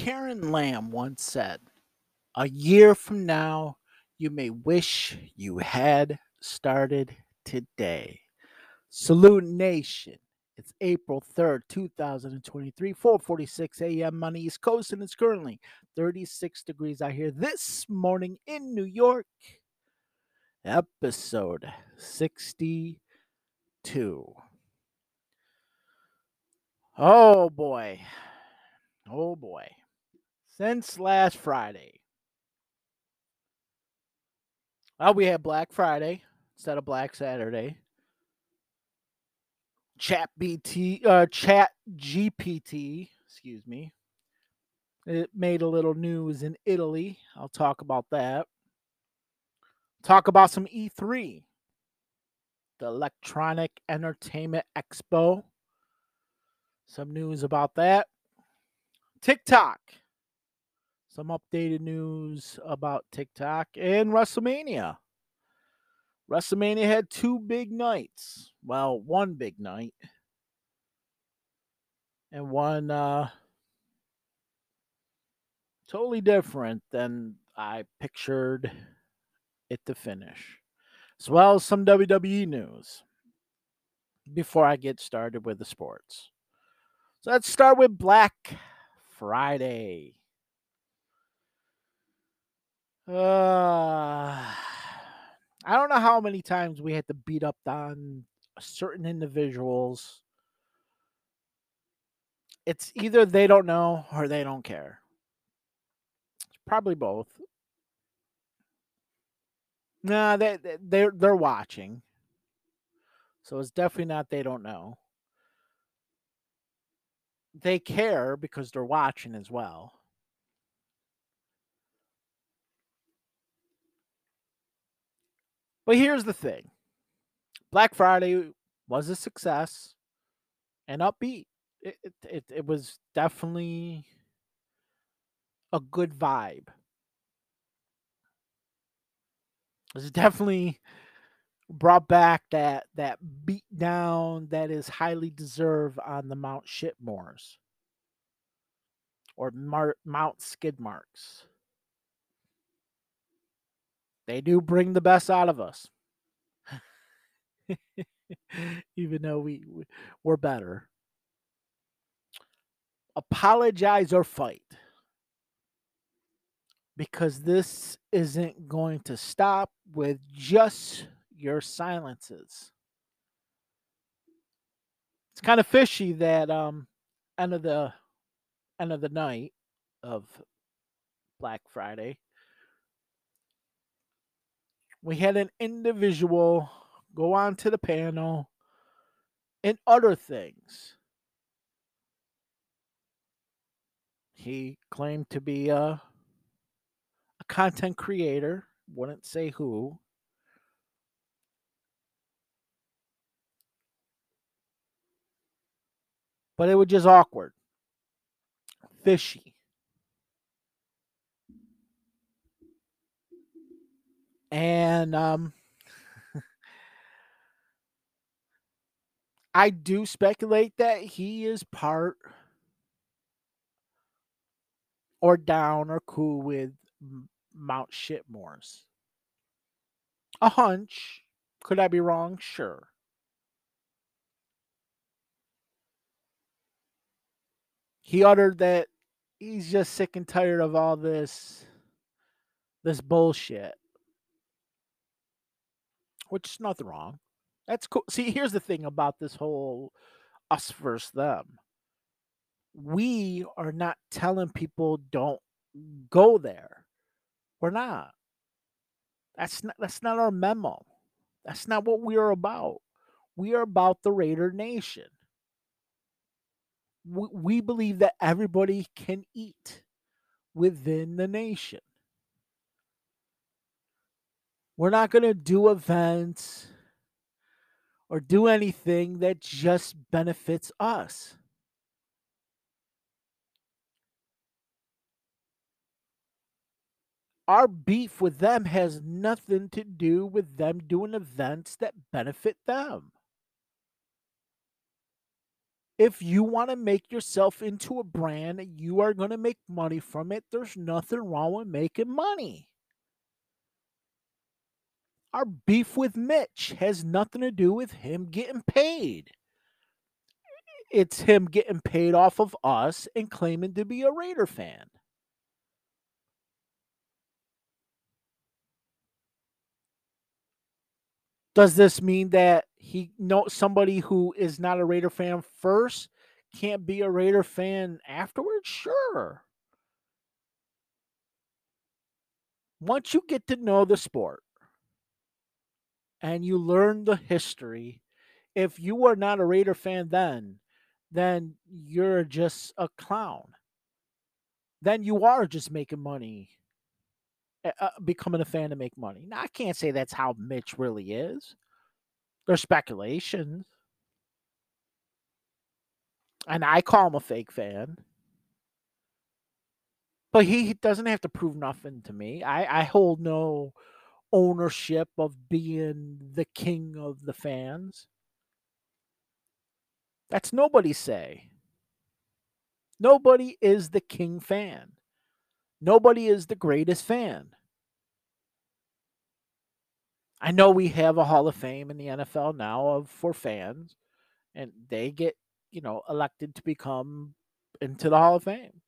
Karen Lamb once said, A year from now, you may wish you had started today. Salute Nation. It's April 3rd, 2023, 4:46 a.m. on the East Coast, and it's currently 36 degrees out here this morning in New York. Episode 62. Oh boy. Oh boy. Since last Friday. Well, we had Black Friday instead of Black Saturday. Chat BT uh Chat GPT, excuse me. It made a little news in Italy. I'll talk about that. Talk about some E3. The Electronic Entertainment Expo. Some news about that. TikTok. Some updated news about TikTok and WrestleMania. WrestleMania had two big nights. Well, one big night. And one uh totally different than I pictured it to finish. As well as some WWE news before I get started with the sports. So let's start with Black Friday. Uh I don't know how many times we had to beat up on certain individuals. It's either they don't know or they don't care. It's probably both. Nah, they they're they're watching. So it's definitely not they don't know. They care because they're watching as well. But here's the thing Black Friday was a success and upbeat. It, it, it, was definitely a good vibe. It's definitely brought back that that beat down that is highly deserved on the Mount Shitmores or Mar- Mount Skid Marks. They do bring the best out of us. Even though we, we we're better. Apologize or fight. Because this isn't going to stop with just your silences. It's kind of fishy that um end of the end of the night of Black Friday we had an individual go on to the panel and utter things. He claimed to be a, a content creator, wouldn't say who. But it was just awkward, fishy. And um, I do speculate that he is part or down or cool with Mount Shitmores. A hunch. Could I be wrong? Sure. He uttered that he's just sick and tired of all this this bullshit which is nothing wrong. That's cool. See, here's the thing about this whole us versus them. We are not telling people don't go there. We're not. That's not that's not our memo. That's not what we are about. We are about the Raider Nation. We, we believe that everybody can eat within the nation. We're not going to do events or do anything that just benefits us. Our beef with them has nothing to do with them doing events that benefit them. if you want to make yourself into a brand, you are going to make money from it. There's nothing wrong with making money. Our beef with Mitch has nothing to do with him getting paid. It's him getting paid off of us and claiming to be a Raider fan. Does this mean that he know somebody who is not a Raider fan first can't be a Raider fan afterwards? Sure. Once you get to know the sport and you learn the history, if you are not a Raider fan then, then you're just a clown. Then you are just making money, uh, becoming a fan to make money. Now, I can't say that's how Mitch really is. There's speculations. And I call him a fake fan. But he doesn't have to prove nothing to me. I, I hold no ownership of being the king of the fans. That's nobody's say. Nobody is the king fan. Nobody is the greatest fan. I know we have a Hall of Fame in the NFL now of for fans, and they get you know elected to become into the Hall of Fame.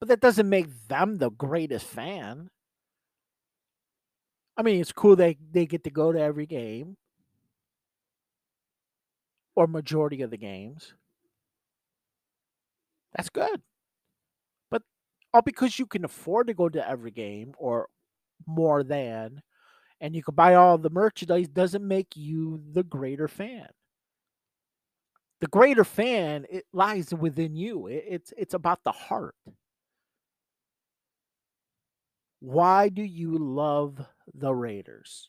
But that doesn't make them the greatest fan. I mean, it's cool they they get to go to every game or majority of the games. That's good. But all because you can afford to go to every game or more than and you can buy all the merchandise doesn't make you the greater fan. The greater fan it lies within you. It, it's it's about the heart. Why do you love the Raiders?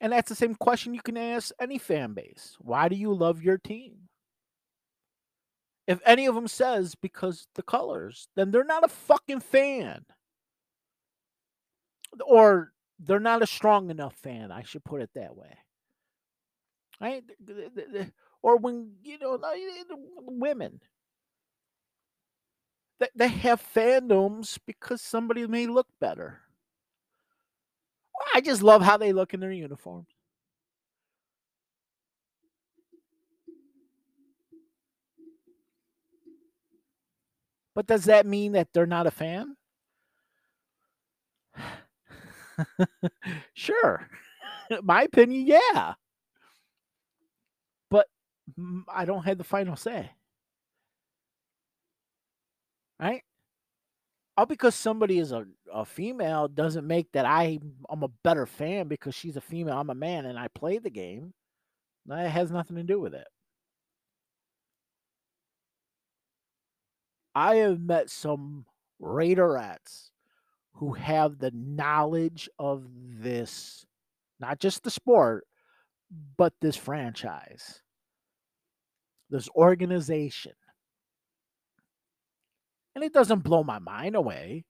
And that's the same question you can ask any fan base. Why do you love your team? If any of them says because the colors, then they're not a fucking fan or they're not a strong enough fan. I should put it that way. Right? Or when you know women, they have fandoms because somebody may look better. I just love how they look in their uniforms. But does that mean that they're not a fan? sure. My opinion, yeah. But mm, I don't have the final say. Right? All because somebody is a, a female doesn't make that I I'm a better fan because she's a female, I'm a man, and I play the game. That has nothing to do with it. I have met some Raiderettes who have the knowledge of this, not just the sport, but this franchise, this organization. And it doesn't blow my mind away.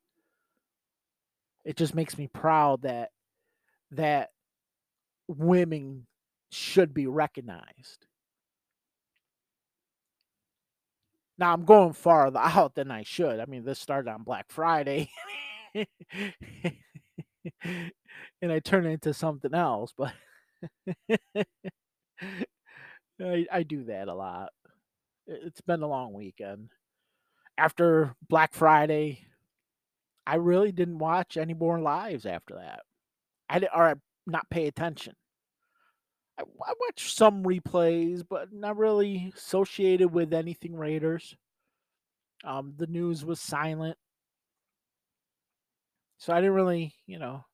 It just makes me proud that that women should be recognized. Now I'm going farther out than I should. I mean, this started on Black Friday. and I turn it into something else, but I, I do that a lot. It's been a long weekend. After Black Friday, I really didn't watch any more lives after that. I did, or not pay attention. I, I watched some replays, but not really associated with anything Raiders. Um, the news was silent. So I didn't really, you know,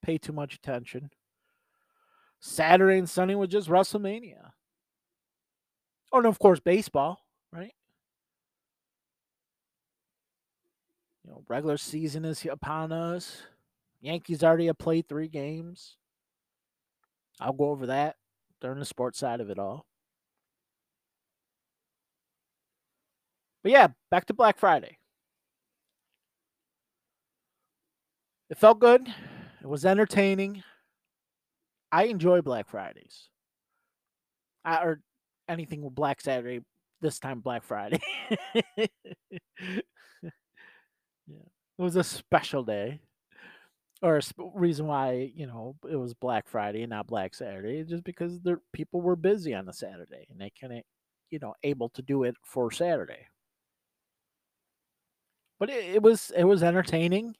pay too much attention. Saturday and Sunday was just WrestleMania. Oh, and of course, baseball, Know, regular season is upon us. Yankees already have played three games. I'll go over that during the sports side of it all. But yeah, back to Black Friday. It felt good. It was entertaining. I enjoy Black Fridays. I, or anything with Black Saturday. This time, Black Friday. yeah, it was a special day, or a sp- reason why you know it was Black Friday and not Black Saturday, just because the people were busy on the Saturday and they couldn't, you know, able to do it for Saturday. But it, it was it was entertaining.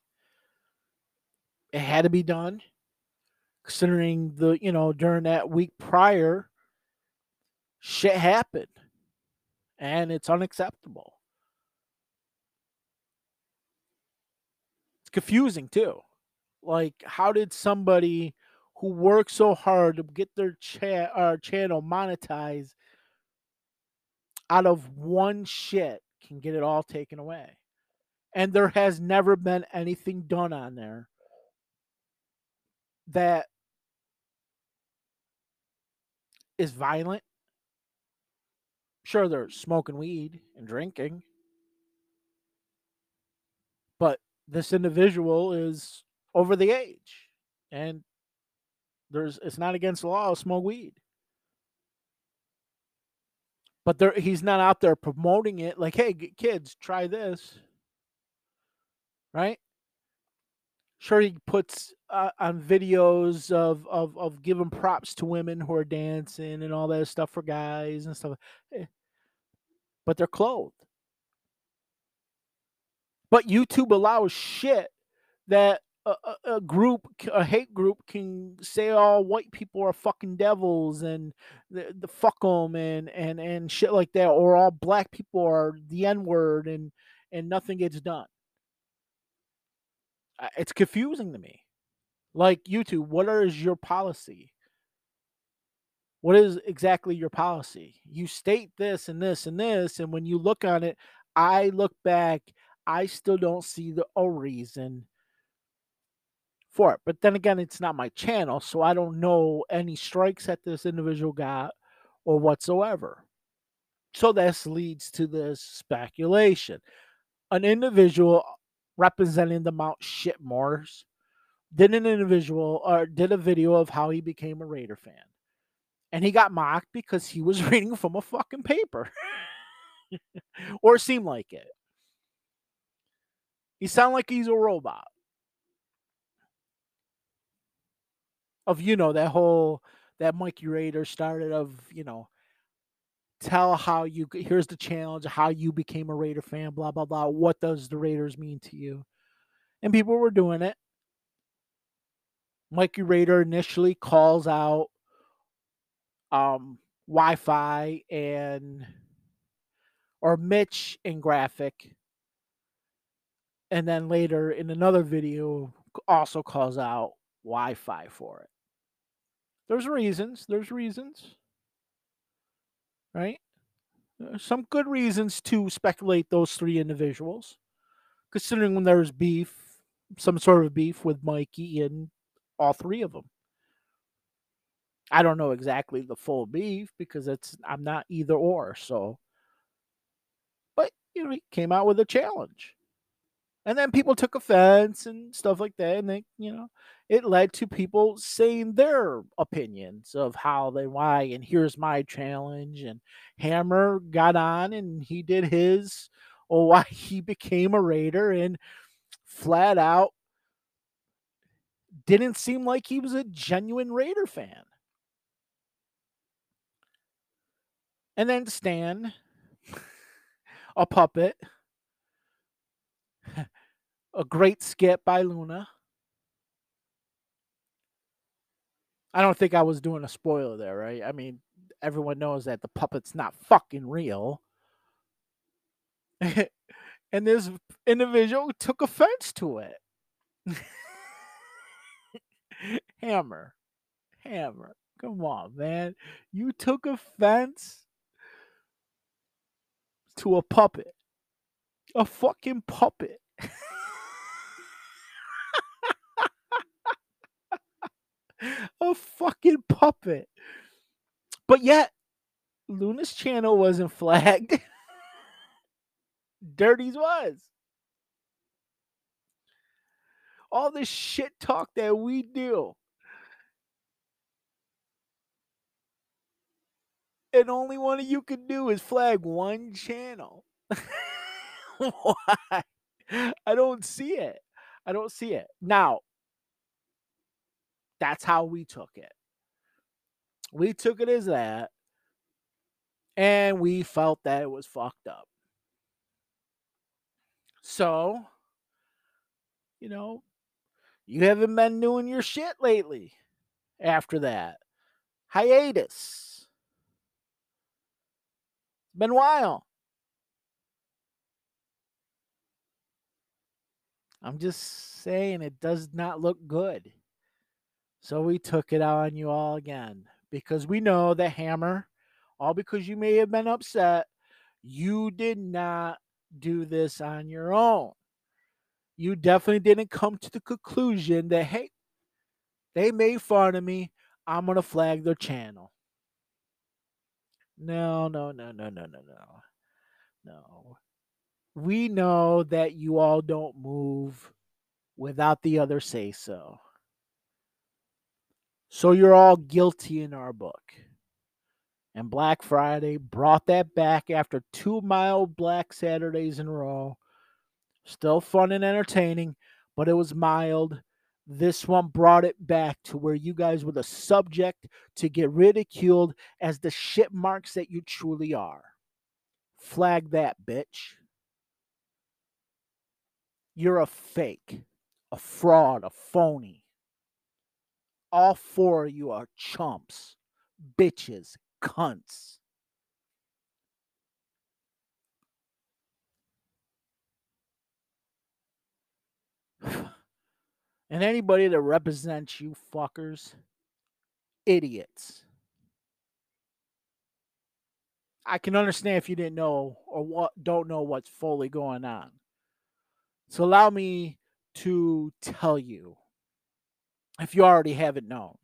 It had to be done, considering the you know during that week prior, shit happened and it's unacceptable. Confusing too. Like, how did somebody who worked so hard to get their cha- uh, channel monetized out of one shit can get it all taken away? And there has never been anything done on there that is violent Sure, they're smoking weed and drinking, but this individual is over the age, and there's it's not against the law to smoke weed. But there, he's not out there promoting it like, "Hey, kids, try this." Right? Sure, he puts uh, on videos of, of of giving props to women who are dancing and all that stuff for guys and stuff. Eh, but they're clothed. But YouTube allows shit that a, a, a, group, a hate group, can say all white people are fucking devils and the, the fuck them and and and shit like that, or all black people are the n word and and nothing gets done. It's confusing to me. Like YouTube, what is your policy? what is exactly your policy? You state this and this and this, and when you look on it, I look back, I still don't see the a reason for it. But then again, it's not my channel, so I don't know any strikes that this individual got or whatsoever. So this leads to this speculation. An individual representing the Mount Shitmores did an individual or did a video of how he became a Raider fan and he got mocked because he was reading from a fucking paper. or seemed like it. He sounds like he's a robot. Of you know that whole that Mikey Raider started of you know tell how you here's the challenge how you became a Raider fan blah blah blah what does the Raiders mean to you? And people were doing it. Mikey Raider initially calls out um, Wi-Fi and or Mitch in graphic, and then later in another video also calls out Wi-Fi for it. There's reasons. There's reasons, right? There's some good reasons to speculate those three individuals, considering when there's beef, some sort of beef with Mikey and all three of them. I don't know exactly the full beef because it's I'm not either or. So, but you know, he came out with a challenge, and then people took offense and stuff like that, and they, you know, it led to people saying their opinions of how they why and here's my challenge, and Hammer got on and he did his, or why he became a Raider and flat out didn't seem like he was a genuine Raider fan. And then Stan, a puppet, a great skit by Luna. I don't think I was doing a spoiler there, right? I mean, everyone knows that the puppet's not fucking real. and this individual took offense to it. Hammer. Hammer. Come on, man. You took offense to a puppet. A fucking puppet. a fucking puppet. But yet, Luna's channel wasn't flagged. Dirty's was. All this shit talk that we do and only one of you can do is flag one channel. Why? I don't see it. I don't see it. Now, that's how we took it. We took it as that, and we felt that it was fucked up. So, you know, you haven't been doing your shit lately after that. Hiatus. It's been a while. I'm just saying it does not look good. So we took it on you all again because we know the hammer, all because you may have been upset, you did not do this on your own. You definitely didn't come to the conclusion that, hey, they made fun of me. I'm going to flag their channel. No, no, no, no, no, no, no. No. We know that you all don't move without the other say so. So you're all guilty in our book. And Black Friday brought that back after two mild Black Saturdays in a row. Still fun and entertaining, but it was mild. This one brought it back to where you guys were the subject to get ridiculed as the shit marks that you truly are. Flag that, bitch. You're a fake, a fraud, a phony. All four of you are chumps, bitches, cunts. and anybody that represents you fuckers, idiots. I can understand if you didn't know or what don't know what's fully going on. So allow me to tell you if you already haven't known.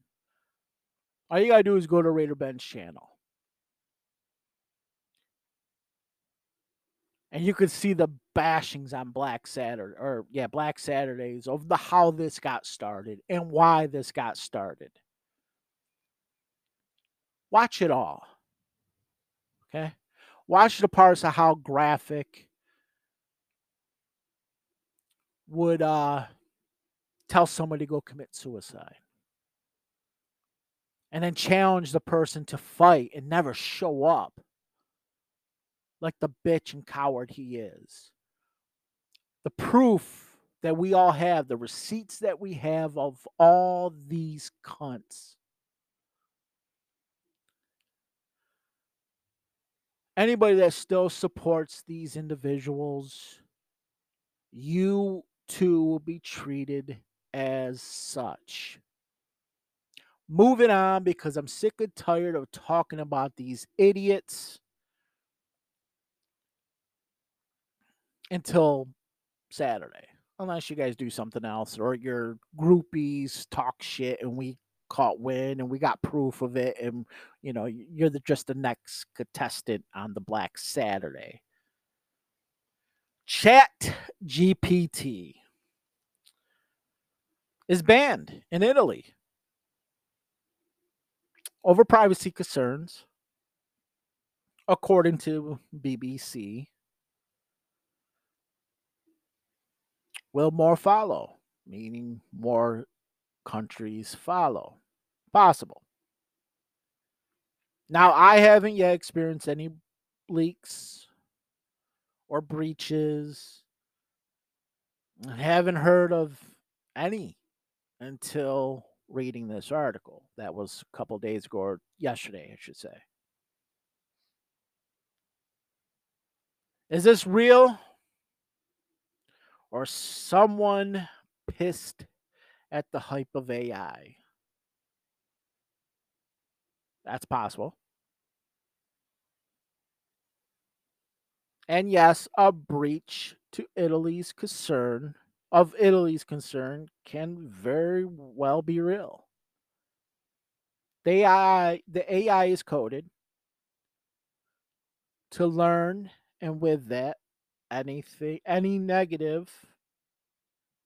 All you gotta do is go to Raider Ben's channel. And you could see the bashings on Black Saturday or yeah, Black Saturdays of the how this got started and why this got started. Watch it all. Okay? Watch the parts of how graphic would uh tell somebody to go commit suicide and then challenge the person to fight and never show up like the bitch and coward he is. The proof that we all have, the receipts that we have of all these cunts. Anybody that still supports these individuals, you too will be treated as such. Moving on because I'm sick and tired of talking about these idiots until Saturday. Unless you guys do something else or your groupies talk shit and we caught wind and we got proof of it and you know you're the, just the next contestant on the Black Saturday. Chat GPT is banned in Italy over privacy concerns, according to BBC. Will more follow? Meaning more countries follow. Possible. Now, I haven't yet experienced any leaks or breaches. I haven't heard of any until reading this article. That was a couple days ago, or yesterday, I should say. Is this real? Or someone pissed at the hype of AI? That's possible. And yes, a breach to Italy's concern of Italy's concern can very well be real. The AI, the AI is coded to learn, and with that, anything, any negative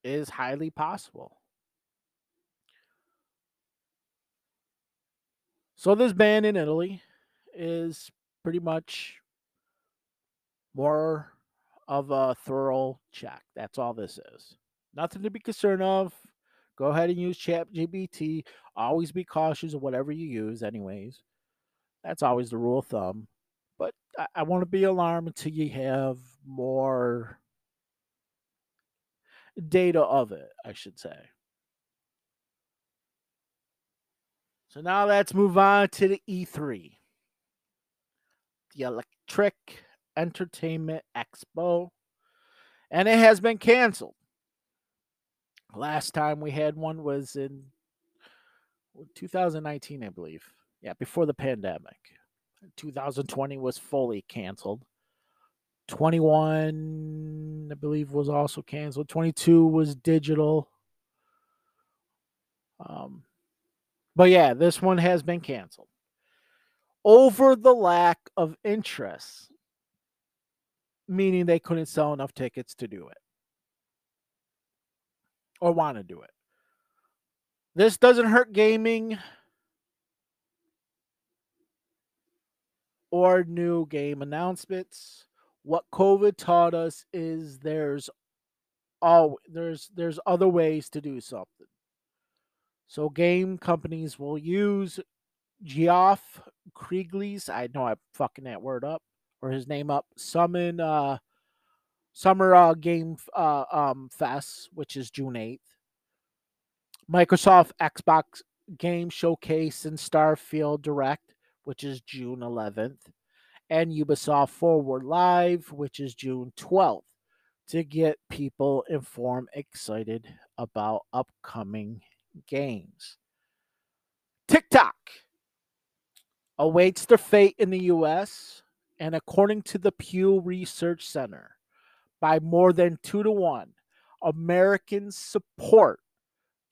is highly possible. So this ban in Italy is pretty much more of a thorough check. That's all this is. Nothing to be concerned of. Go ahead and use ChatGPT. Always be cautious of whatever you use, anyways. That's always the rule of thumb. But I, I want to be alarmed until you have more data of it, I should say. So now let's move on to the E3. The Electric Entertainment Expo. And it has been canceled. Last time we had one was in 2019, I believe. Yeah, before the pandemic. 2020 was fully canceled. 21, I believe, was also canceled. 22 was digital. Um, but yeah, this one has been canceled over the lack of interest, meaning they couldn't sell enough tickets to do it or want to do it. This doesn't hurt gaming or new game announcements. What COVID taught us is there's all there's there's other ways to do something. So game companies will use Geoff Keighley's, I know I'm fucking that word up or his name up, summon uh Summer uh, Game uh, um, Fest, which is June 8th. Microsoft Xbox Game Showcase and Starfield Direct, which is June 11th. And Ubisoft Forward Live, which is June 12th, to get people informed, excited about upcoming games. TikTok awaits their fate in the US, and according to the Pew Research Center, by more than two to one. Americans support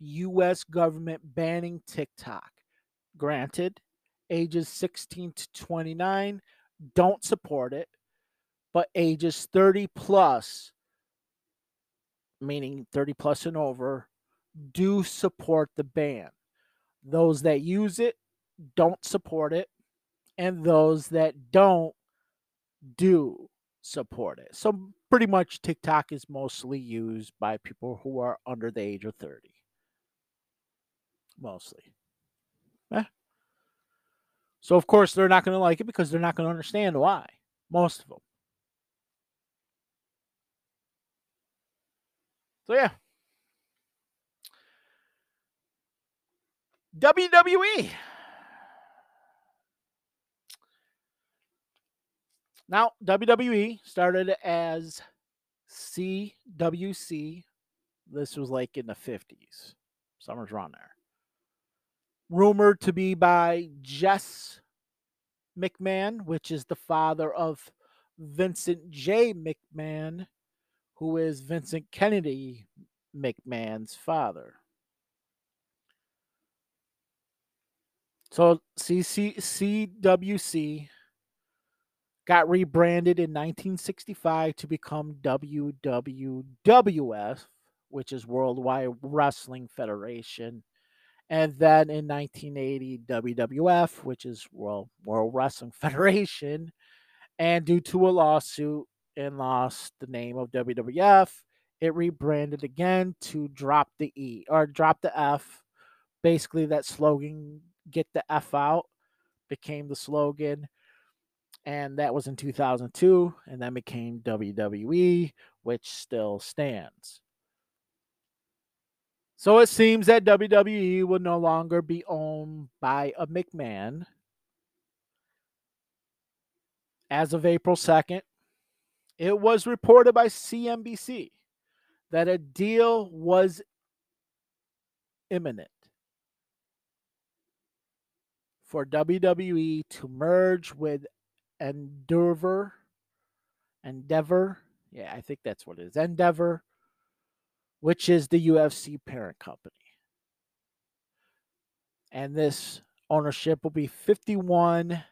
U.S. government banning TikTok. Granted, ages 16 to 29 don't support it, but ages 30 plus, meaning 30 plus and over, do support the ban. Those that use it don't support it, and those that don't do support it. So pretty much TikTok is mostly used by people who are under the age of 30. Mostly. Eh. So of course they're not going to like it because they're not going to understand why. Most of them. So yeah. WWE Now, WWE started as CWC. This was like in the 50s. Summer's around there. Rumored to be by Jess McMahon, which is the father of Vincent J. McMahon, who is Vincent Kennedy McMahon's father. So CC, CWC got rebranded in 1965 to become WWWF, which is Worldwide Wrestling Federation. And then in 1980, WWF, which is World, World Wrestling Federation. And due to a lawsuit and lost the name of WWF, it rebranded again to drop the E or drop the F. Basically, that slogan, get the F out, became the slogan and that was in 2002 and then became WWE which still stands. So it seems that WWE will no longer be owned by a McMahon. As of April 2nd, it was reported by CNBC that a deal was imminent for WWE to merge with Endeavor. Endeavor. Yeah, I think that's what it is. Endeavor, which is the UFC parent company. And this ownership will be 51%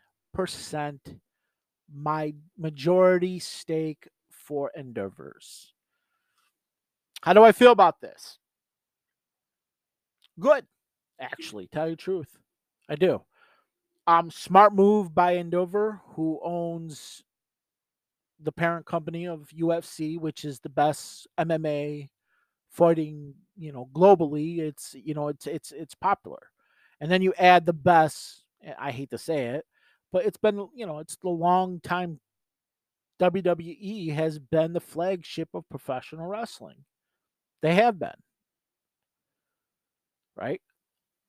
my majority stake for Endeavors. How do I feel about this? Good, actually, tell you the truth. I do. Um, smart move by Endeavor, who owns the parent company of UFC, which is the best MMA fighting, you know, globally. It's you know, it's it's it's popular. And then you add the best, I hate to say it, but it's been, you know, it's the long time WWE has been the flagship of professional wrestling. They have been. Right?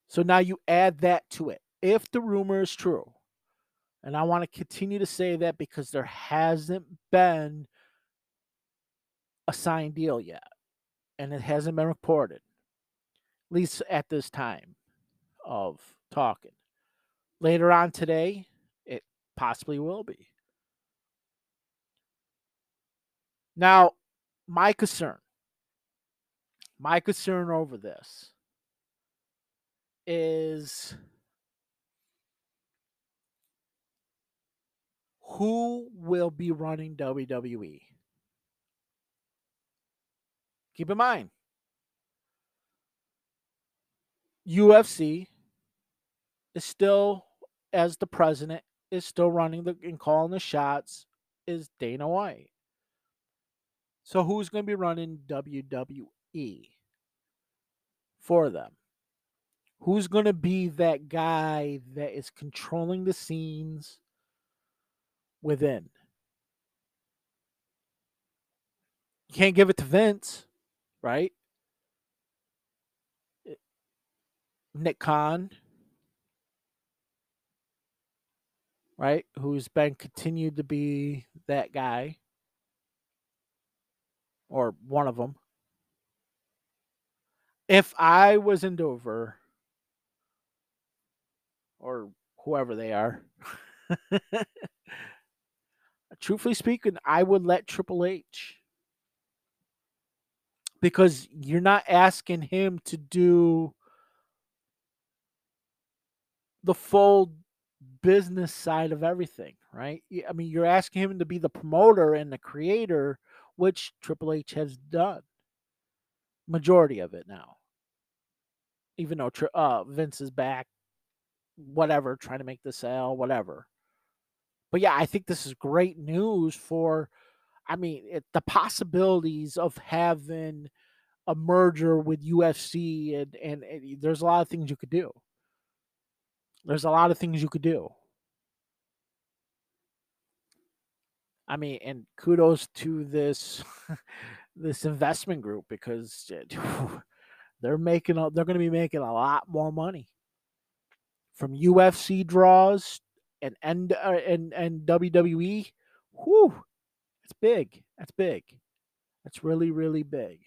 So now you add that to it. If the rumor is true, and I want to continue to say that because there hasn't been a signed deal yet, and it hasn't been reported, at least at this time of talking. Later on today, it possibly will be. Now, my concern, my concern over this is who will be running WWE? Keep in mind, UFC is still, as the president, is still running the and calling the shots, is Dana White. So who's going to be running WWE for them? Who's going to be that guy that is controlling the scenes within? You can't give it to Vince, right? Nick Khan, right? Who's been continued to be that guy or one of them. If I was Endeavor or whoever they are, truthfully speaking, I would let Triple H because you're not asking him to do the full business side of everything, right? I mean, you're asking him to be the promoter and the creator, which Triple H has done. Majority of it now. Even though uh, Vince is back, whatever, trying to make the sale, whatever. But yeah, I think this is great news for, I mean, it, the possibilities of having a merger with UFC, and, and, and there's a lot of things you could do. There's a lot of things you could do. I mean, and kudos to this this investment group because they're making they're going to be making a lot more money from UFC draws and and uh, and and WWE. Whoo, it's big. That's big. That's really really big.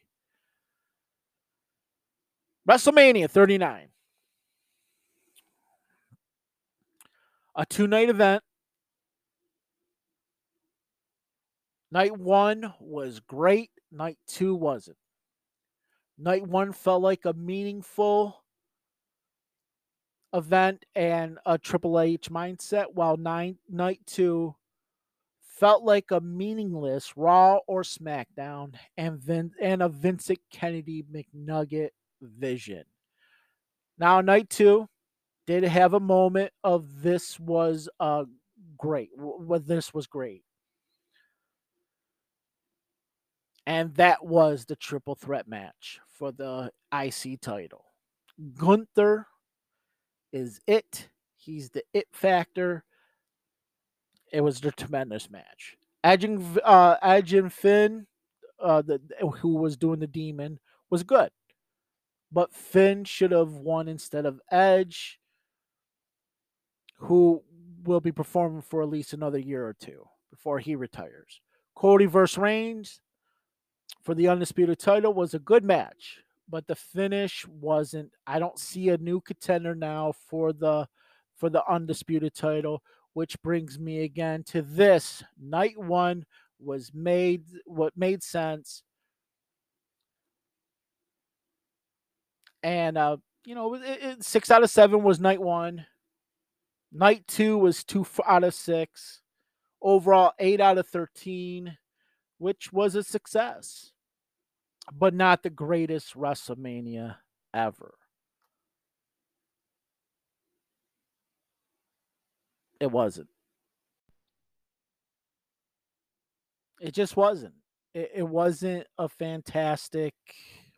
WrestleMania 39. A two night event Night one was great. Night two wasn't. Night one felt like a meaningful event and a Triple H mindset, while nine, night two felt like a meaningless Raw or SmackDown and Vin, and a Vincent Kennedy McNugget vision. Now, night two did have a moment of this was uh great. What this was great. And that was the triple threat match for the IC title. Gunther is it. He's the it factor. It was a tremendous match. And, uh, Edge and Finn, uh, the, who was doing the demon, was good. But Finn should have won instead of Edge, who will be performing for at least another year or two before he retires. Cody versus Reigns, for the undisputed title was a good match, but the finish wasn't. I don't see a new contender now for the for the undisputed title, which brings me again to this night one was made what made sense. And uh, you know, it, it, six out of seven was night one. Night two was two out of six. Overall, eight out of thirteen which was a success, but not the greatest WrestleMania ever. It wasn't. It just wasn't. It, it wasn't a fantastic.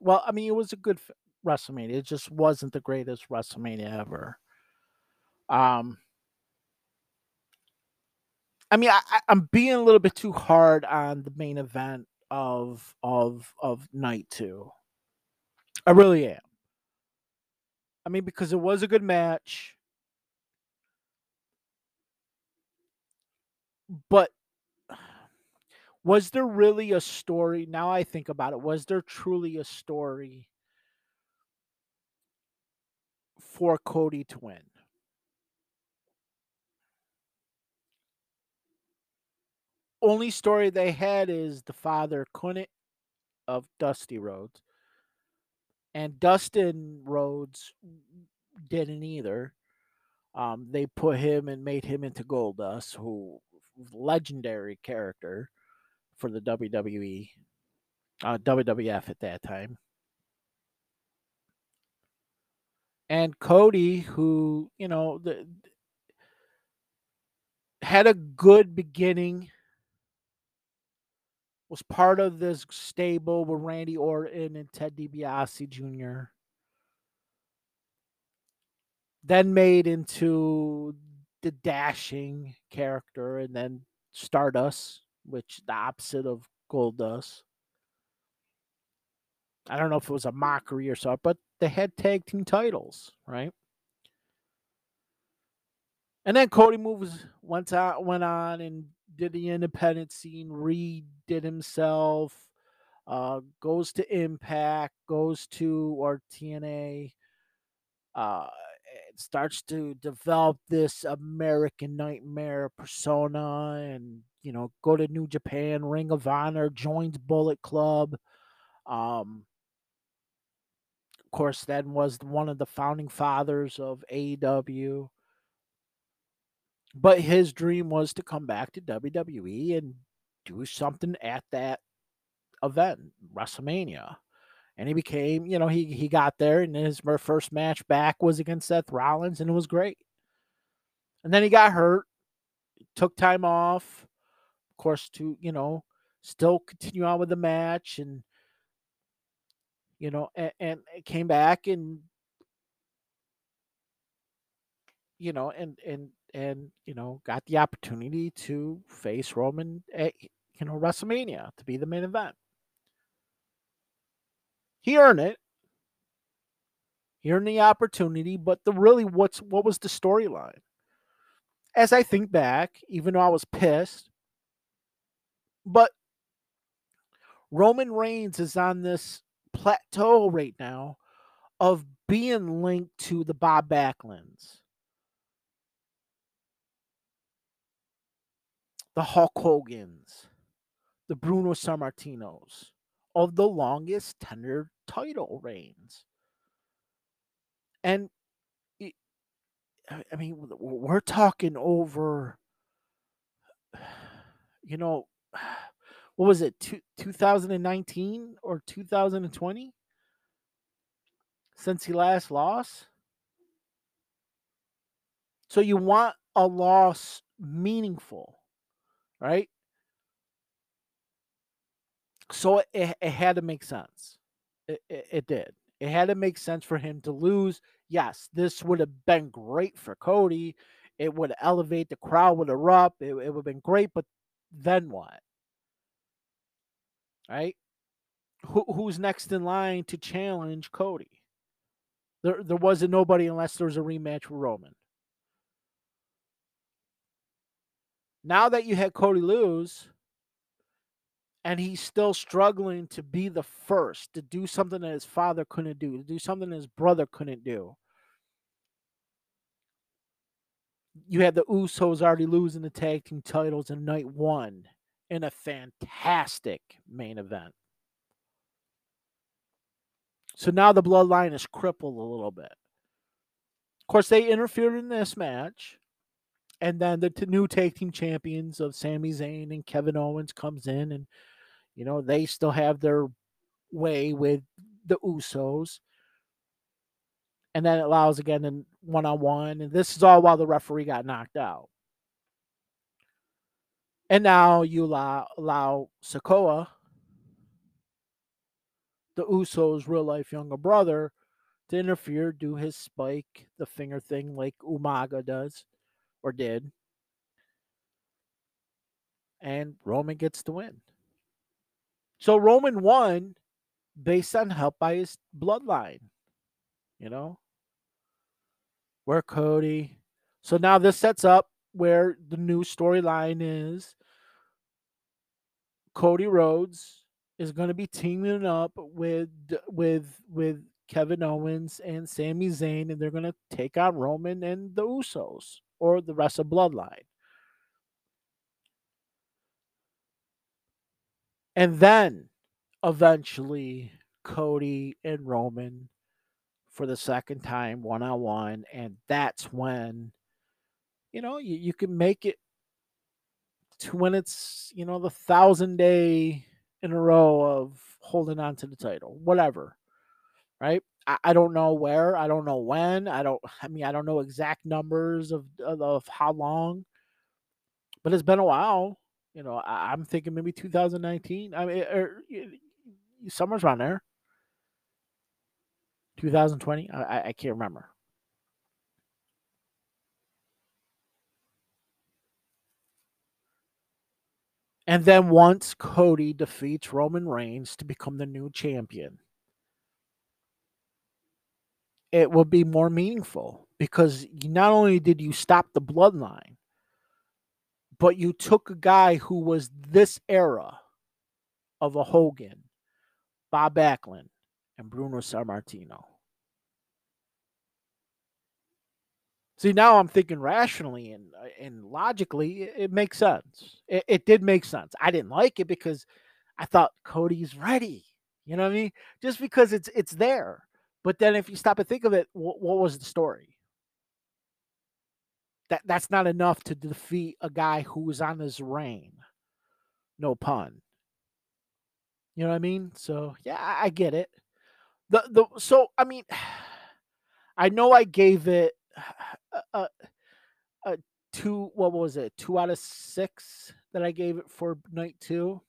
Well, I mean, it was a good WrestleMania. It just wasn't the greatest WrestleMania ever. Um, I mean, I, I'm being a little bit too hard on the main event of of of night two. I really am. I mean, because it was a good match. But was there really a story? Now I think about it, was there truly a story for Cody to win? Only story they had is the father couldn't of Dusty Rhodes. And Dustin Rhodes didn't either. Um, they put him and made him into Goldust, who legendary character for the WWE, uh, WWF at that time. And Cody, who you know the, had a good beginning, was part of this stable with Randy Orton and Ted DiBiase Jr. Then made into the dashing character, and then Stardust, which the opposite of Goldust. I don't know if it was a mockery or so, but they had tag team titles, right? And then Cody moves went out went on and did the independent scene, redid himself, uh, goes to Impact, goes to or TNA, uh, starts to develop this American Nightmare persona, and you know, go to New Japan, Ring of Honor, joins Bullet Club. Um, of course, then was one of the founding fathers of AEW. But his dream was to come back to WWE and do something at that event, WrestleMania. And he became, you know, he he got there and his first match back was against Seth Rollins and it was great. And then he got hurt, took time off, of course, to, you know, still continue on with the match and you know, and, and came back and you know, and and and you know got the opportunity to face Roman at you know WrestleMania to be the main event. He earned it. He earned the opportunity, but the really what's what was the storyline? As I think back, even though I was pissed, but Roman Reigns is on this plateau right now of being linked to the Bob Backlunds the Hulk Hogan's, the Bruno Sammartinos of the longest tenured title reigns. And I mean, we're talking over, you know, what was it, two, 2019 or 2020 since he last lost? So you want a loss meaningful right? So it, it had to make sense. It, it, it did. It had to make sense for him to lose. Yes, this would have been great for Cody. It would elevate the crowd would erupt. It, it would have been great, but then what? Right? Who, who's next in line to challenge Cody? There, there wasn't nobody unless there was a rematch with Roman. Now that you had Cody lose, and he's still struggling to be the first, to do something that his father couldn't do, to do something that his brother couldn't do. You had the Usos already losing the tag team titles in night one in a fantastic main event. So now the bloodline is crippled a little bit. Of course, they interfered in this match and then the t- new tag team champions of Sami Zayn and Kevin Owens comes in, and you know they still have their way with the Usos, and then it allows again in one on one, and this is all while the referee got knocked out. And now you allow, allow Sikoa, the Usos' real life younger brother, to interfere, do his spike, the finger thing like Umaga does or did. And Roman gets the win. So Roman won based on help by his bloodline, you know, where Cody. So now this sets up where the new storyline is Cody Rhodes is going to be teaming up with with with Kevin Owens and Sami Zayn, and they're going to take on Roman and the Usos or the rest of Bloodline. And then eventually Cody and Roman for the second time one on one. And that's when, you know, you, you can make it to when it's, you know, the thousand day in a row of holding on to the title, whatever. Right. I, don't know where, I don't know when, I don't, I mean, I don't know exact numbers of, of, of how long, but it's been a while. You know, I, am thinking maybe 2019. I mean, or, er, summer's around there. 2020? I, I can't remember. And then once Cody defeats Roman Reigns to become the new champion, it will be more meaningful because not only did you stop the bloodline, but you took a guy who was this era of a Hogan, Bob Backlund, and Bruno Sammartino. See, now I'm thinking rationally and uh, and logically, it, it makes sense. It, it, did make sense. I didn't like it because I thought Cody's ready. You know what I mean? Just because it's it's there. But then if you stop and think of it, what, what was the story? That that's not enough to defeat a guy who was on his reign. No pun. You know what I mean? So yeah, I, I get it. The the so I mean, I know I gave it a, a, two. What was it? Two out of six that I gave it for night two.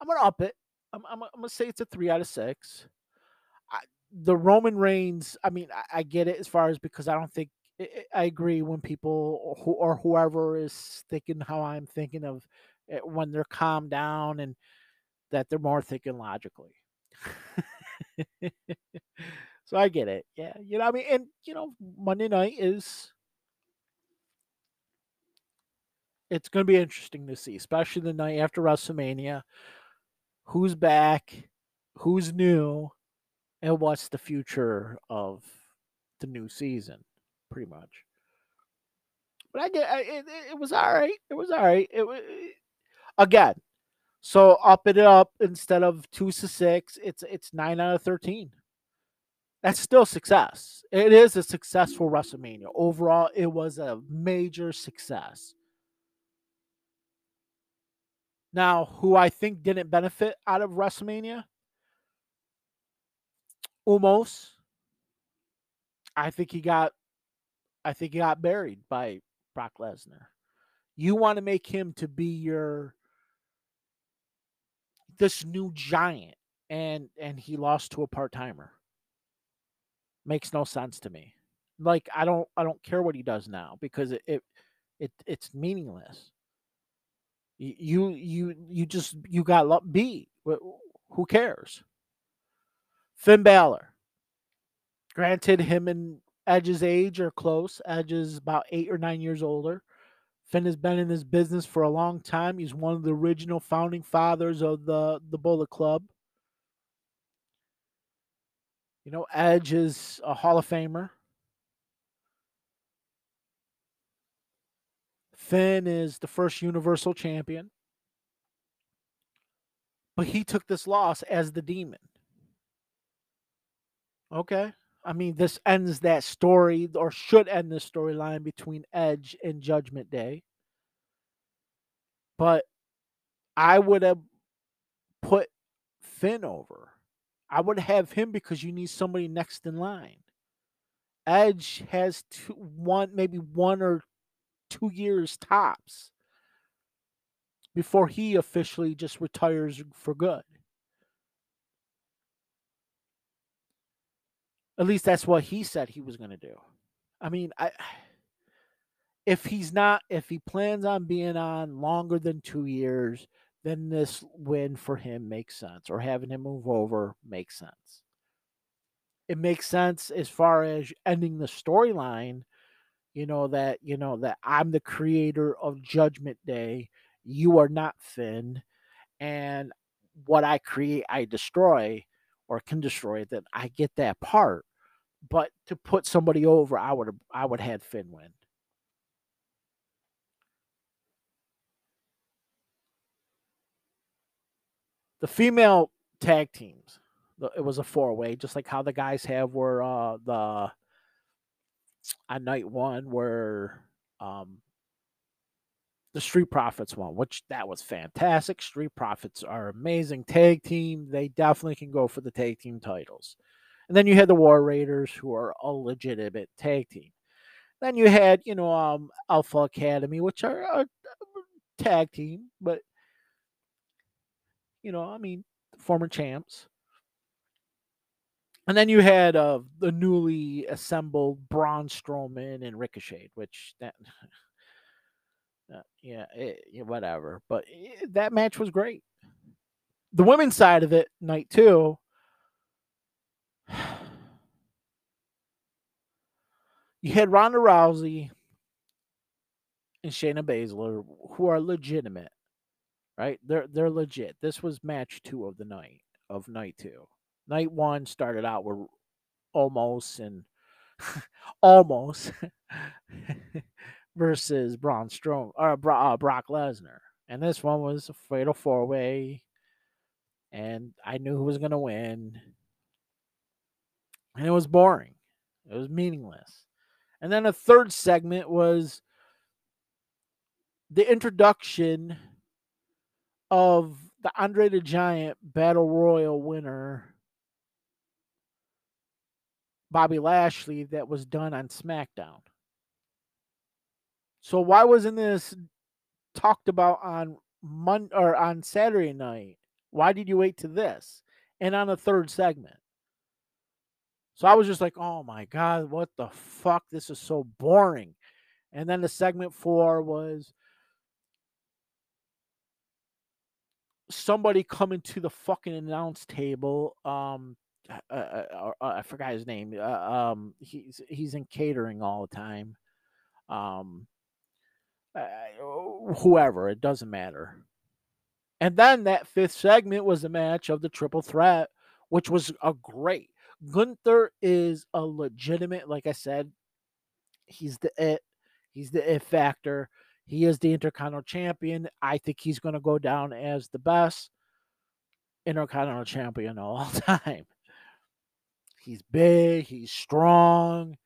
I'm gonna up it. I'm, I'm, I'm gonna say it's a three out of six. The Roman Reigns. I mean, I, I, get it as far as because I don't think I agree when people or, or whoever is thinking how I'm thinking of it, when they're calmed down and that they're more thinking logically. So I get it. Yeah. You know, I mean, and, you know, Monday night is. It's going to be interesting to see, especially the night after WrestleMania. Who's back? Who's new? And what's the future of the new season, pretty much. But I get it, it was all right. It was all right. It was again. So up it up instead of two to six, it's it's nine out of thirteen that's still success. It is a successful WrestleMania. Overall, it was a major success. Now, who I think didn't benefit out of WrestleMania? Omos. I think he got I think he got buried by Brock Lesnar. You want to make him to be your this new giant and and he lost to a part-timer makes no sense to me. Like I don't I don't care what he does now because it it, it it's meaningless. You you you just you got beat. Who cares? Finn Balor. Granted, him and Edge's age are close. Edge is about eight or nine years older. Finn has been in this business for a long time. He's one of the original founding fathers of the the Bullet Club. You know, Edge is a Hall of Famer. Finn is the first Universal Champion. But he took this loss as the demon. Okay. I mean, this ends that story, or should end the storyline between Edge and Judgment Day. But I would have put Finn over. I would have him because you need somebody next in line. Edge has two, one, maybe one or two years tops before he officially just retires for good. At least that's what he said he was going to do. I mean, I if he's not if he plans on being on longer than 2 years, then this win for him makes sense or having him move over makes sense. It makes sense as far as ending the storyline, you know that, you know that I'm the creator of Judgment Day, you are not Finn, and what I create I destroy or can destroy then I get that part. But to put somebody over, I would I would have Finn win. The female tag teams, it was a four way, just like how the guys have were uh, the on night one where um, the Street Profits won, which that was fantastic. Street Profits are amazing tag team. They definitely can go for the tag team titles. And then you had the War Raiders, who are a legitimate tag team. Then you had, you know, um, Alpha Academy, which are a, tag team, but you know, I mean, former champs. And then you had uh, the newly assembled Braun Strowman and Ricochet, which that, uh, yeah, it, eh, whatever. But it, eh, that match was great. The women's side of it, night two, you had Ronda Rousey and Shayna Baszler, who are legitimate, right? They're they're legit. This was match two of the night of night two. Night one started out with Omos and Omos versus Braun Strowman or uh, Brock Lesnar, and this one was a fatal four way, and I knew who was going to win, and it was boring. It was meaningless. And then a third segment was the introduction of the Andre the Giant Battle Royal winner, Bobby Lashley, that was done on SmackDown. So why wasn't this talked about on Monday or on Saturday night? Why did you wait to this? And on a third segment. So I was just like, oh my God, what the fuck? This is so boring. And then the segment four was somebody coming to the fucking announce table. Um, uh, uh, uh, I forgot his name. Uh, um, he's he's in catering all the time. Um, uh, whoever, it doesn't matter. And then that fifth segment was the match of the triple threat, which was a great. Gunther is a legitimate, like I said, he's the it. He's the it factor. He is the Intercontinental Champion. I think he's going to go down as the best Intercontinental Champion of all time. He's big. He's strong.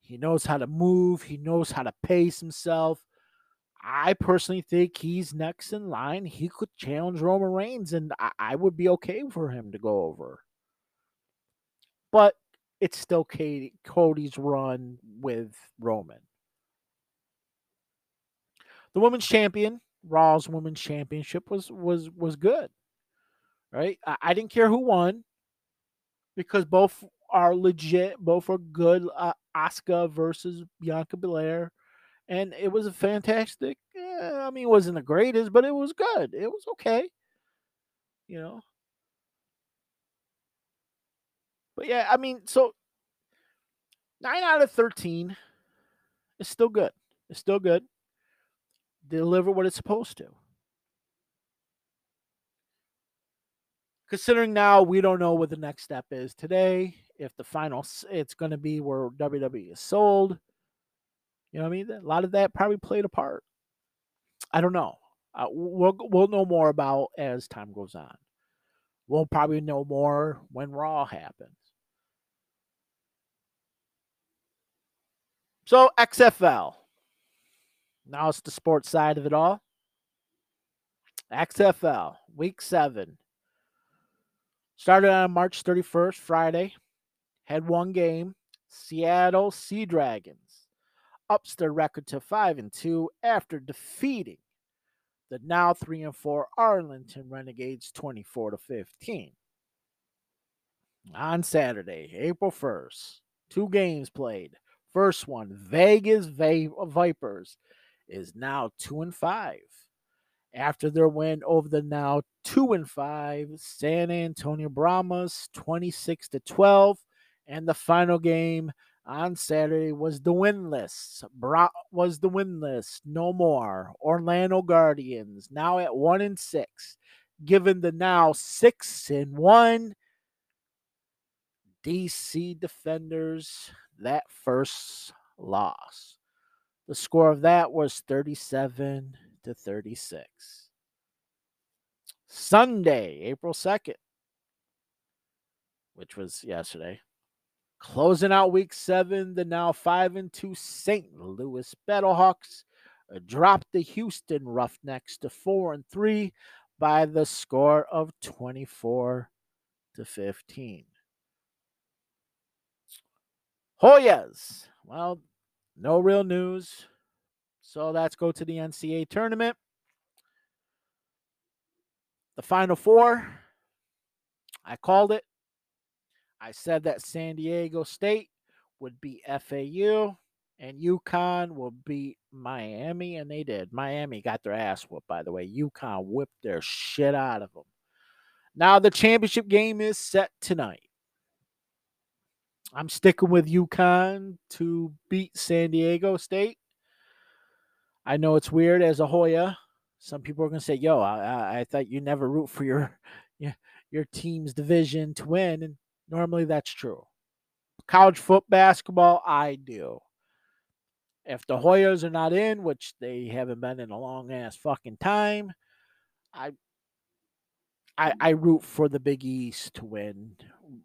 He knows how to move. He knows how to pace himself. I personally think he's next in line. He could challenge Roman Reigns, and I, I would be okay for him to go over but it's still Katie, Cody's run with Roman. The women's champion, Raw's women's championship was was was good. Right? I, I didn't care who won because both are legit, both are good. Uh, Asuka versus Bianca Belair, and it was a fantastic. Eh, I mean, it wasn't the greatest, but it was good. It was okay. You know, But yeah, I mean, so nine out of 13 is still good. It's still good. Deliver what it's supposed to. Considering now we don't know what the next step is today, if the final it's going to be where WWE is sold. You know what I mean? A lot of that probably played a part. I don't know. Uh, we'll we'll know more about as time goes on. We'll probably know more when Raw happens. So XFL. Now it's the sports side of it all. XFL, week seven. Started on March 31st, Friday. Had one game. Seattle Sea Dragons ups their record to 5 and 2 after defeating the now 3 and 4 Arlington Renegades 24 to 15. On Saturday, April 1st, two games played. First one, Vegas Vipers is now 2 and 5 after their win over the now 2 and 5 San Antonio Brahmas 26 to 12 and the final game on Saturday was the winless. Bra- was the winless. No more. Orlando Guardians now at one and six, given the now six and one DC Defenders that first loss. The score of that was 37 to 36. Sunday, April 2nd, which was yesterday. Closing out week seven, the now five and two St. Louis Battlehawks uh, dropped the Houston Roughnecks to four and three by the score of 24 to 15. Hoyas, well, no real news. So let's go to the NCAA tournament. The final four, I called it. I said that San Diego State would beat FAU and UConn will beat Miami, and they did. Miami got their ass whooped, by the way. UConn whipped their shit out of them. Now the championship game is set tonight. I'm sticking with UConn to beat San Diego State. I know it's weird as a Hoya. Some people are to say, "Yo, I, I thought you never root for your your team's division to win," and Normally that's true. College foot basketball, I do. If the Hoyas are not in, which they haven't been in a long ass fucking time, I I, I root for the Big East to win,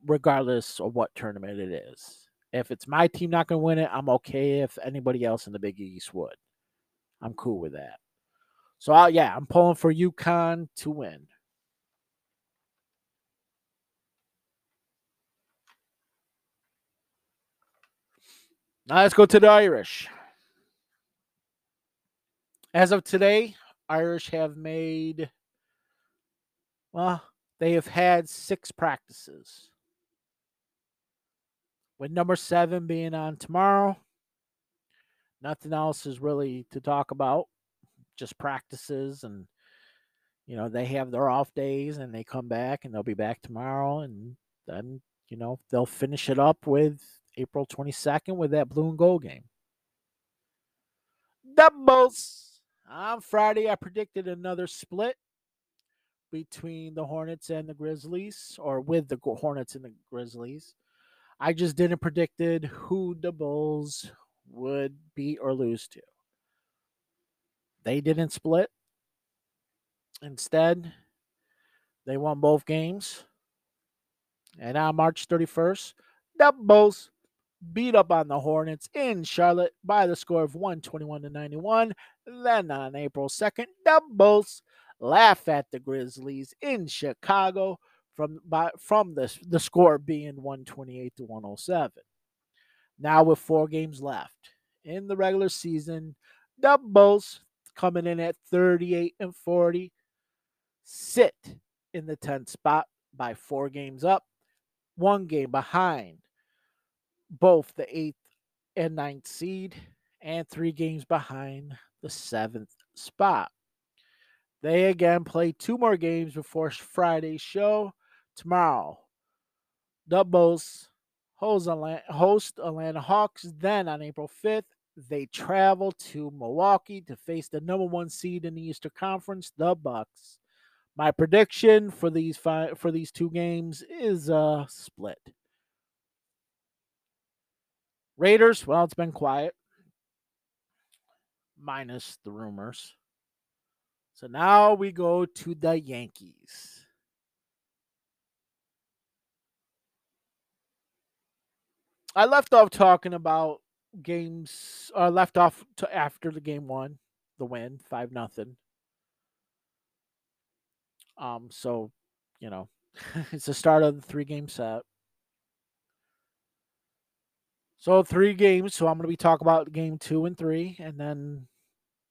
regardless of what tournament it is. If it's my team not going to win it, I'm okay if anybody else in the Big East would. I'm cool with that. So, uh, yeah, I'm pulling for UConn to win. Now let's go to the Irish. As of today, Irish have made, well, they have had six practices. With number seven being on tomorrow, nothing else is really to talk about, just practices. And, you know, they have their off days and they come back and they'll be back tomorrow. And then, you know, they'll finish it up with April 22nd with that blue and gold game. Da Bulls. On Friday, I predicted another split between the Hornets and the Grizzlies, or with the Hornets and the Grizzlies. I just didn't predicted who the Bulls would beat or lose to. They didn't split. Instead, they won both games. And on March 31st, the Bulls beat up on the Hornets in Charlotte by the score of 121 to 91. Then on April 2nd, the Bulls laugh at the Grizzlies in Chicago from by, from the, the score being 128 to 107. Now with four games left in the regular season, the Bulls coming in at 38 and 40 sit in the 10th spot by four games up, one game behind both the eighth and ninth seed and three games behind the seventh spot. They again play two more games before Friday's show tomorrow. Da Bulls host Atlanta Hawks. Then on April 5th, they travel to Milwaukee to face the number one seed in the Eastern Conference, the Bucks. My prediction for these five for these two games is a split. Raiders, well, it's been quiet, minus the rumors. So now we go to the Yankees. I left off talking about games. Uh, left off to after the game one, the win, five nothing. Um, so you know, it's the start of the three game set. So three games. So I'm going to be talking about game two and three, and then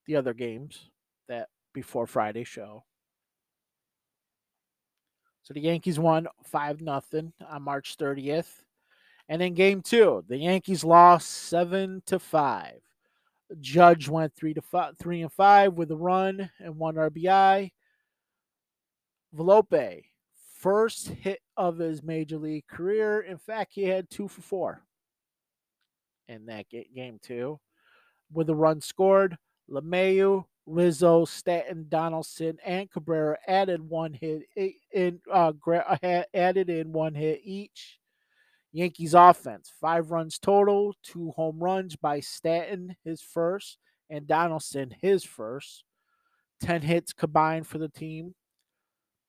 the other games that before Friday's show. So the Yankees won 5 nothing on March 30th. And then game 2, the Yankees lost 7 to 5. Judge went 3 to 5, 3 and 5 with a run and one RBI. Volpe, first hit of his major league career. In fact, he had 2 for 4 in that game 2 with a run scored. LeMahieu Rizzo, Stanton, Donaldson, and Cabrera added one hit in uh, added in one hit each. Yankees offense, five runs total, two home runs by Stanton, his first, and Donaldson, his first. Ten hits combined for the team.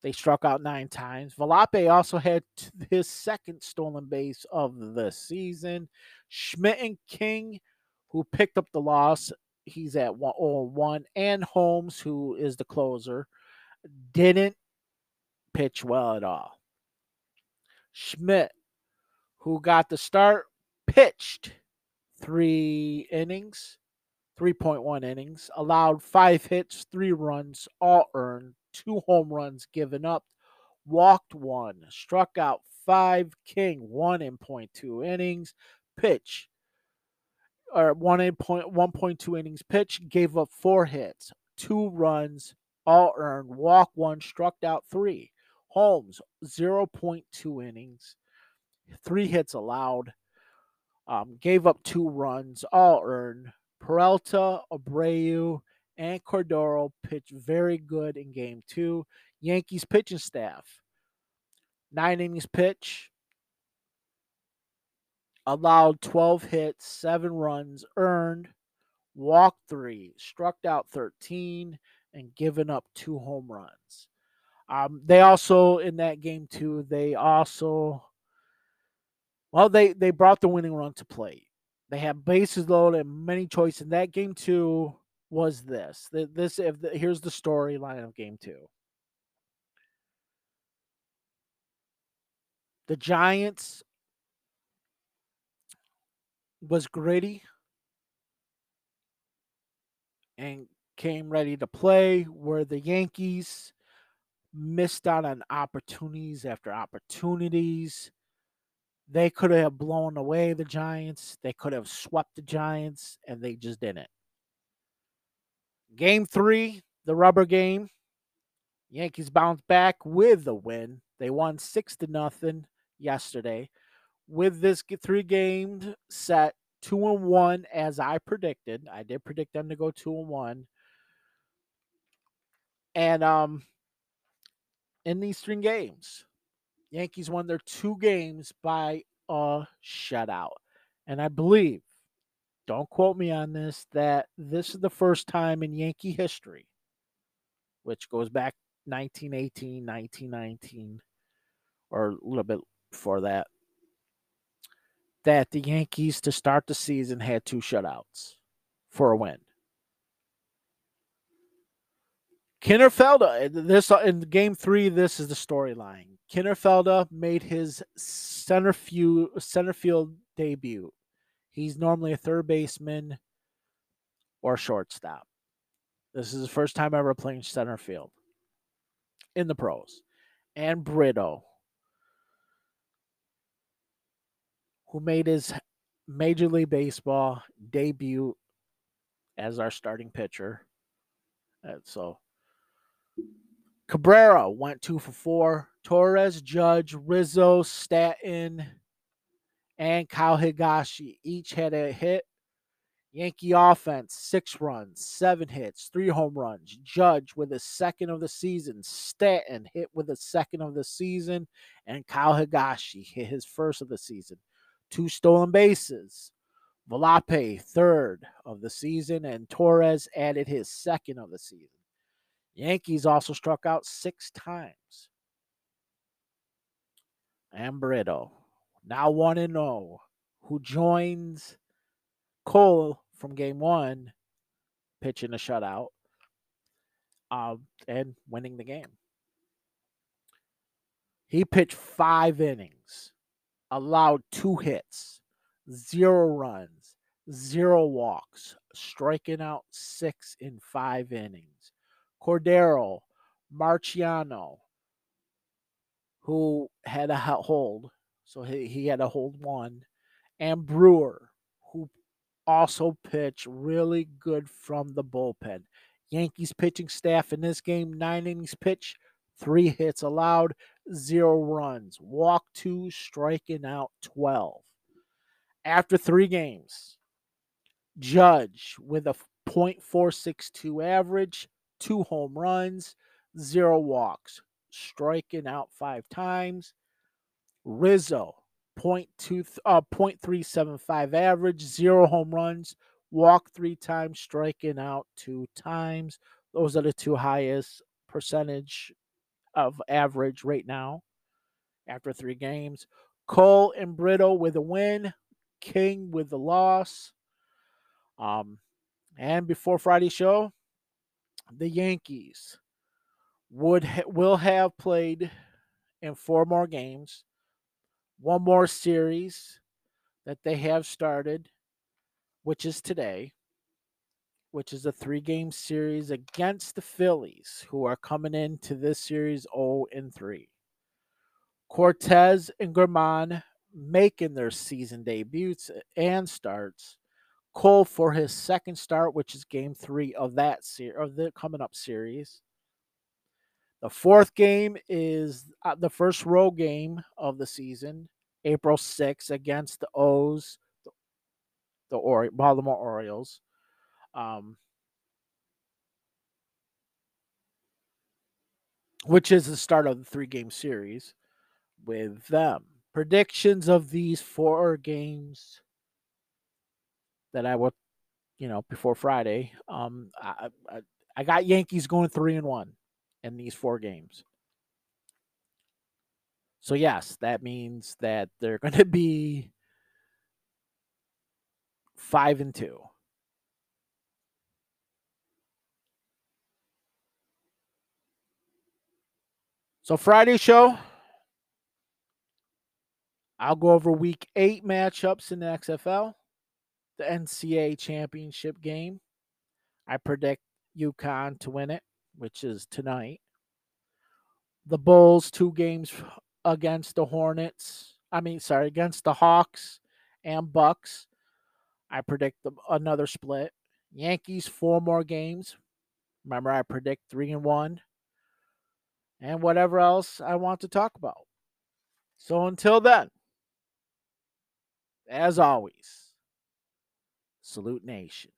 They struck out nine times. Volpe also had his second stolen base of the season. Schmidt and King, who picked up the loss, he's at one, oh, one, and Holmes, who is the closer, didn't pitch well at all. Schmidt, who got the start, pitched three innings, 3.1 innings, allowed five hits, three runs, all earned, two home runs given up, walked one, struck out five, King one in point two innings, pitch or one point one point two innings pitch, gave up four hits, two runs, all earned, walk one, struck out three. Holmes, 0.2 innings, three hits allowed, um, gave up two runs, all earned. Peralta, Abreu, and Cordero pitched very good in game two. Yankees pitching staff, nine innings pitch, allowed 12 hits, seven runs, earned, walked three, struck out 13, and given up two home runs. Um, they also in that game too. They also, well, they they brought the winning run to plate. They had bases loaded and many choices. In that game two was this. This if the, here's the storyline of game two. The Giants was gritty and came ready to play, where the Yankees missed out on opportunities after opportunities. They could have blown away the Giants, they could have swept the Giants, and they just didn't. Game three, the rubber game. Yankees bounced back with the win. They won six to nothing yesterday with this three game set, two and one, as I predicted. I did predict them to go two and one. And um in these three games, Yankees won their two games by a shutout. And I believe, don't quote me on this, that this is the first time in Yankee history, which goes back 1918, 1919, or a little bit before that, that the Yankees to start the season had two shutouts for a win. Kiner-Falefa, this in game three, this is the storyline. Kiner-Falefa made his center field, center field debut. He's normally a third baseman or shortstop. This is his first time ever playing center field in the pros. And Brito, who made his Major League Baseball debut as our starting pitcher. And so Cabrera went two for four. Torres, Judge, Rizzo, Stanton, and Kyle Higashi each had a hit. Yankee offense, six runs, seven hits, three home runs. Judge with a second of the season. Stanton hit with a second of the season. And Kyle Higashi hit his first of the season two stolen bases. Volpe, third of the season, and Torres added his second of the season. Yankees also struck out six times. And Brito, now 1 0, who joins Cole from game one, pitching a shutout um, and winning the game. He pitched five innings allowed two hits, zero runs, zero walks, striking out six in five innings. Cordero, Marinaccio, who had a hold, so he, he had a hold one, and Brewer, who also pitched really good from the bullpen. Yankees pitching staff in this game, nine innings pitch, three hits allowed, zero runs, walk two, striking out 12. After three games, Judge with a .462 average, two home runs, zero walks, striking out five times. Rizzo, 0.2, uh, 0.375 average, zero home runs, walk three times, striking out two times. Those are the two highest percentage of average right now after three games. Cole and Brito with a win, King with the loss. Um, and before Friday show, the Yankees would ha- will have played in four more games, one more series that they have started, which is today, which is a three game series against the Phillies, who are coming into this series 0 and 3. Cortes and Germán making their season debuts and starts. Cole for his second start, which is game three of that series of the coming up series. The fourth game is uh, the first row game of the season, April 6th against the O's, the, the or- Baltimore Orioles. Um, which is the start of the three game series with them. Predictions of these four games that I will, you know, before Friday. Um, I, I, I got Yankees going three and one in these four games. So yes, that means that they're going to be five and two. So Friday show, I'll go over week eight matchups in the XFL the NCAA championship game. I predict UConn to win it, which is tonight. The Bulls, two games against the Hornets. I mean, sorry, against the Hawks and Bucks. I predict the, another split. Yankees, four more games. Remember, I predict three and one. And whatever else I want to talk about. So until then, as always, Salute Nation.